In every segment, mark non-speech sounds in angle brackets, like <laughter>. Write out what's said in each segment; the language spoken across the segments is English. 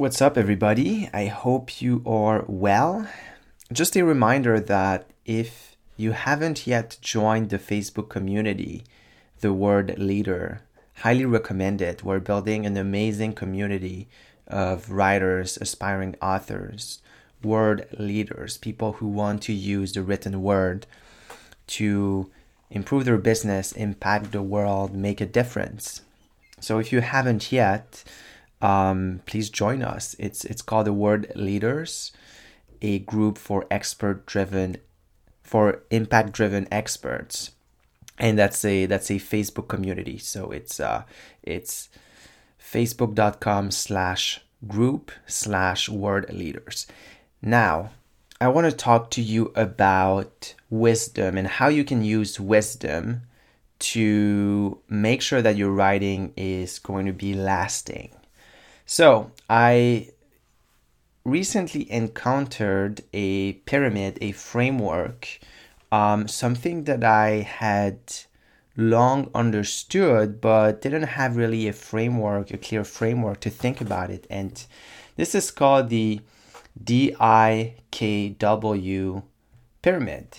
What's up, everybody? I hope you are well. Just a reminder that if you haven't yet joined the Facebook community, the word leader, highly recommend it. We're building an amazing community of writers, aspiring authors, word leaders, people who want to use the written word to improve their business, impact the world, make a difference. So if you haven't yet, um, please join us. It's it's called the Word Leaders, a group for expert driven, for impact driven experts, and that's a that's a Facebook community. So it's uh it's facebook.com slash group slash word leaders. Now, I want to talk to you about wisdom and how you can use wisdom to make sure that your writing is going to be lasting. So I recently encountered a pyramid, a framework, um, something that I had long understood but didn't have really a framework, a clear framework to think about it. And this is called the DIKW pyramid.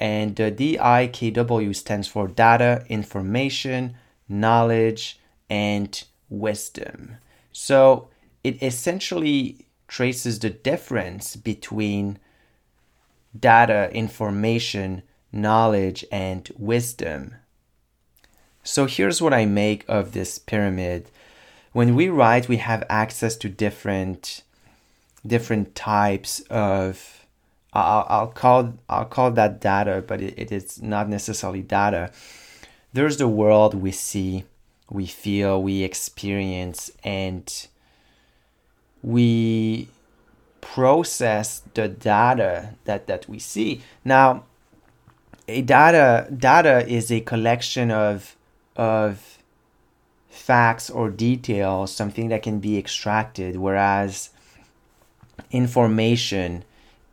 And the DIKW stands for data, information, knowledge, and wisdom. So it essentially traces the difference between data, information, knowledge, and wisdom. So here's what I make of this pyramid. When we write, we have access to different different types of I'll, I'll call I'll call that data, but it, it is not necessarily data. There's the world we see we feel, we experience, and we process the data that, that we see. Now, a data data is a collection of of facts or details, something that can be extracted, whereas information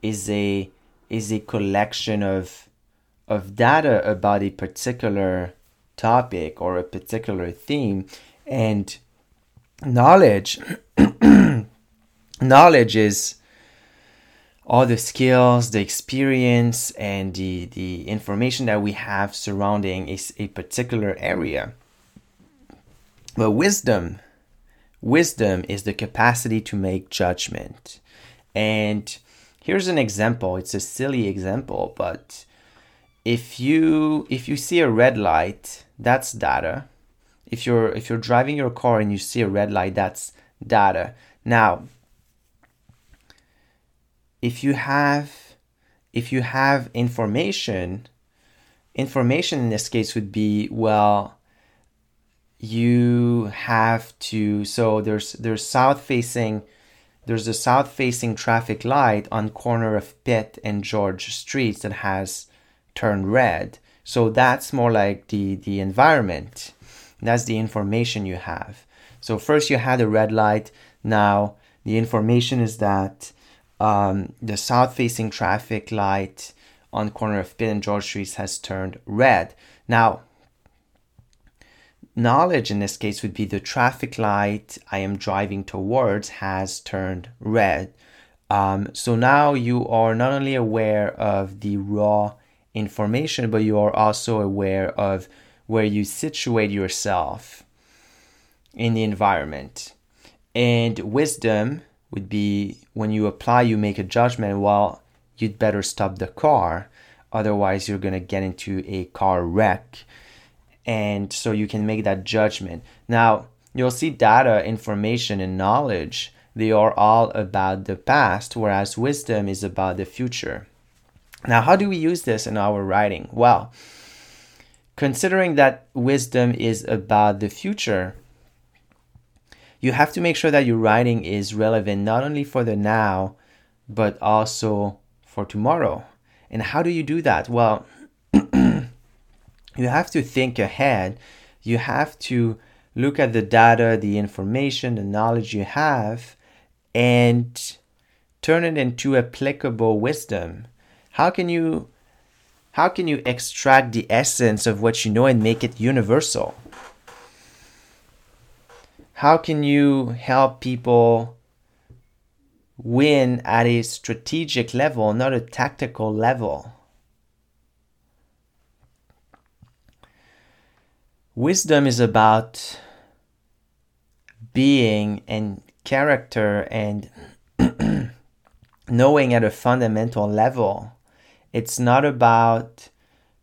is a is a collection of of data about a particular topic or a particular theme and knowledge <clears throat> knowledge is all the skills the experience and the the information that we have surrounding a, a particular area. But wisdom wisdom is the capacity to make judgment. And here's an example. It's a silly example but if you if you see a red light that's data. If you're if you're driving your car and you see a red light that's data. Now if you have if you have information information in this case would be well you have to so there's there's south facing there's a south facing traffic light on corner of Pitt and George streets that has turned red so that's more like the, the environment. That's the information you have. So first you had a red light. Now the information is that um, the south-facing traffic light on corner of Pitt and George Streets has turned red. Now knowledge in this case would be the traffic light I am driving towards has turned red. Um, so now you are not only aware of the raw information, but you are also aware of where you situate yourself in the environment. And wisdom would be when you apply, you make a judgment, well, you'd better stop the car, otherwise, you're going to get into a car wreck. And so you can make that judgment. Now, you'll see data, information, and knowledge. They are all about the past, whereas wisdom is about the future. Now, how do we use this in our writing? Well, considering that wisdom is about the future, you have to make sure that your writing is relevant not only for the now, but also for tomorrow. And how do you do that? Well, <clears throat> you have to think ahead. You have to look at the data, the information, the knowledge you have, and turn it into applicable wisdom. How can you how can you extract the essence of what you know and make it universal? How can you help people win at a strategic level, not a tactical level? Wisdom is about being and character and <clears throat> knowing at a fundamental level. It's not about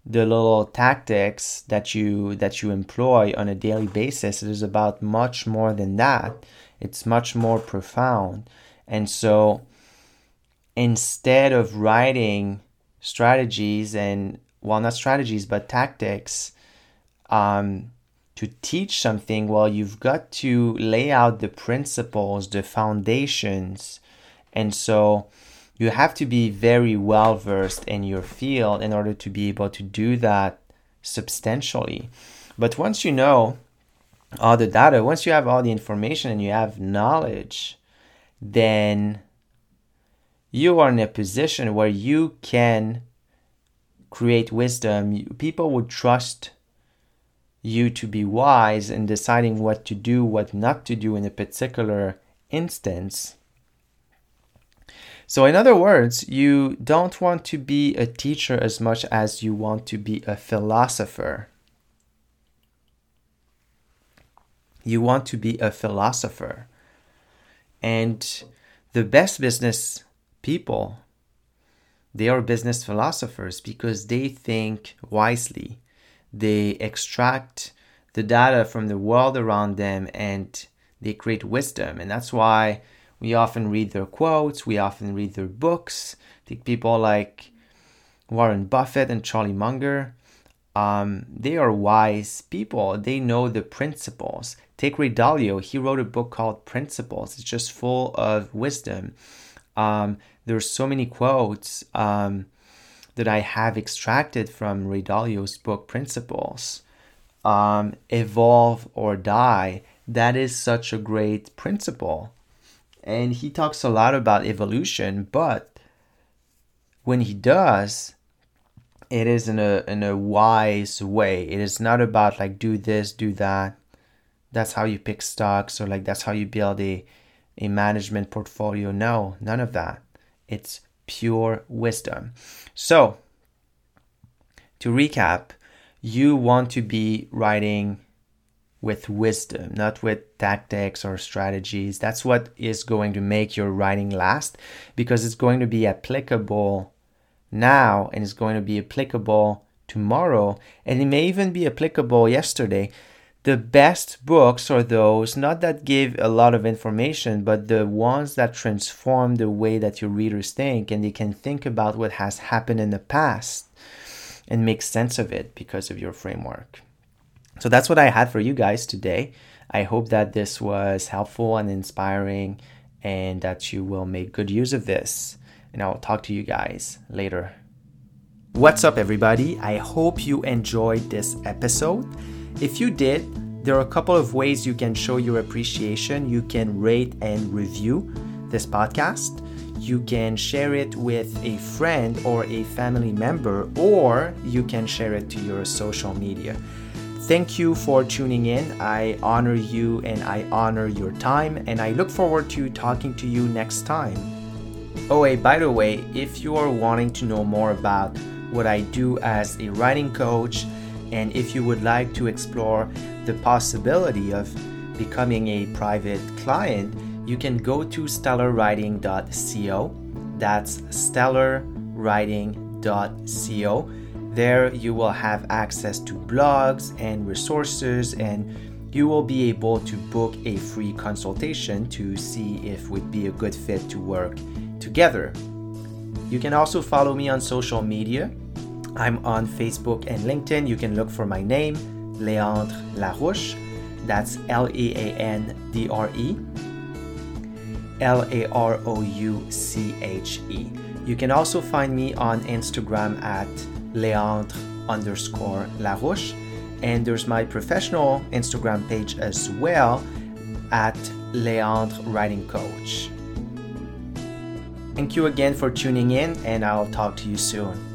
the little tactics that you that you employ on a daily basis. It is about much more than that. It's much more profound. And so instead of writing strategies and well not strategies but tactics um, to teach something, well, you've got to lay out the principles, the foundations. And so you have to be very well versed in your field in order to be able to do that substantially. But once you know all the data, once you have all the information and you have knowledge, then you are in a position where you can create wisdom. People would trust you to be wise in deciding what to do, what not to do in a particular instance. So, in other words, you don't want to be a teacher as much as you want to be a philosopher. You want to be a philosopher. And the best business people, they are business philosophers because they think wisely they extract the data from the world around them and they create wisdom. And that's why we often read their quotes, we often read their books. Take people like Warren Buffett and Charlie Munger. Um, they are wise people. They know the principles. Take Ray Dalio. He wrote a book called Principles. It's just full of wisdom. Um, there's so many quotes. Um, that I have extracted from Ray Dalio's book Principles. Um, evolve or die. That is such a great principle. And he talks a lot about evolution, but when he does, it is in a in a wise way. It is not about like do this, do that. That's how you pick stocks or like that's how you build a a management portfolio. No, none of that. It's pure wisdom. So, to recap, you want to be writing with wisdom, not with tactics or strategies. That's what is going to make your writing last because it's going to be applicable now and it's going to be applicable tomorrow and it may even be applicable yesterday the best books are those not that give a lot of information but the ones that transform the way that your readers think and they can think about what has happened in the past and make sense of it because of your framework so that's what i had for you guys today i hope that this was helpful and inspiring and that you will make good use of this and i will talk to you guys later what's up everybody i hope you enjoyed this episode if you did, there are a couple of ways you can show your appreciation. You can rate and review this podcast. You can share it with a friend or a family member, or you can share it to your social media. Thank you for tuning in. I honor you and I honor your time, and I look forward to talking to you next time. Oh, hey, by the way, if you are wanting to know more about what I do as a writing coach, and if you would like to explore the possibility of becoming a private client, you can go to stellarwriting.co. That's stellarwriting.co. There you will have access to blogs and resources and you will be able to book a free consultation to see if we'd be a good fit to work together. You can also follow me on social media I'm on Facebook and LinkedIn. You can look for my name, Leandre Larouche. That's L E A N D R E L A R O U C H E. You can also find me on Instagram at Leandre underscore Larouche. And there's my professional Instagram page as well at Leandre Writing Coach. Thank you again for tuning in, and I'll talk to you soon.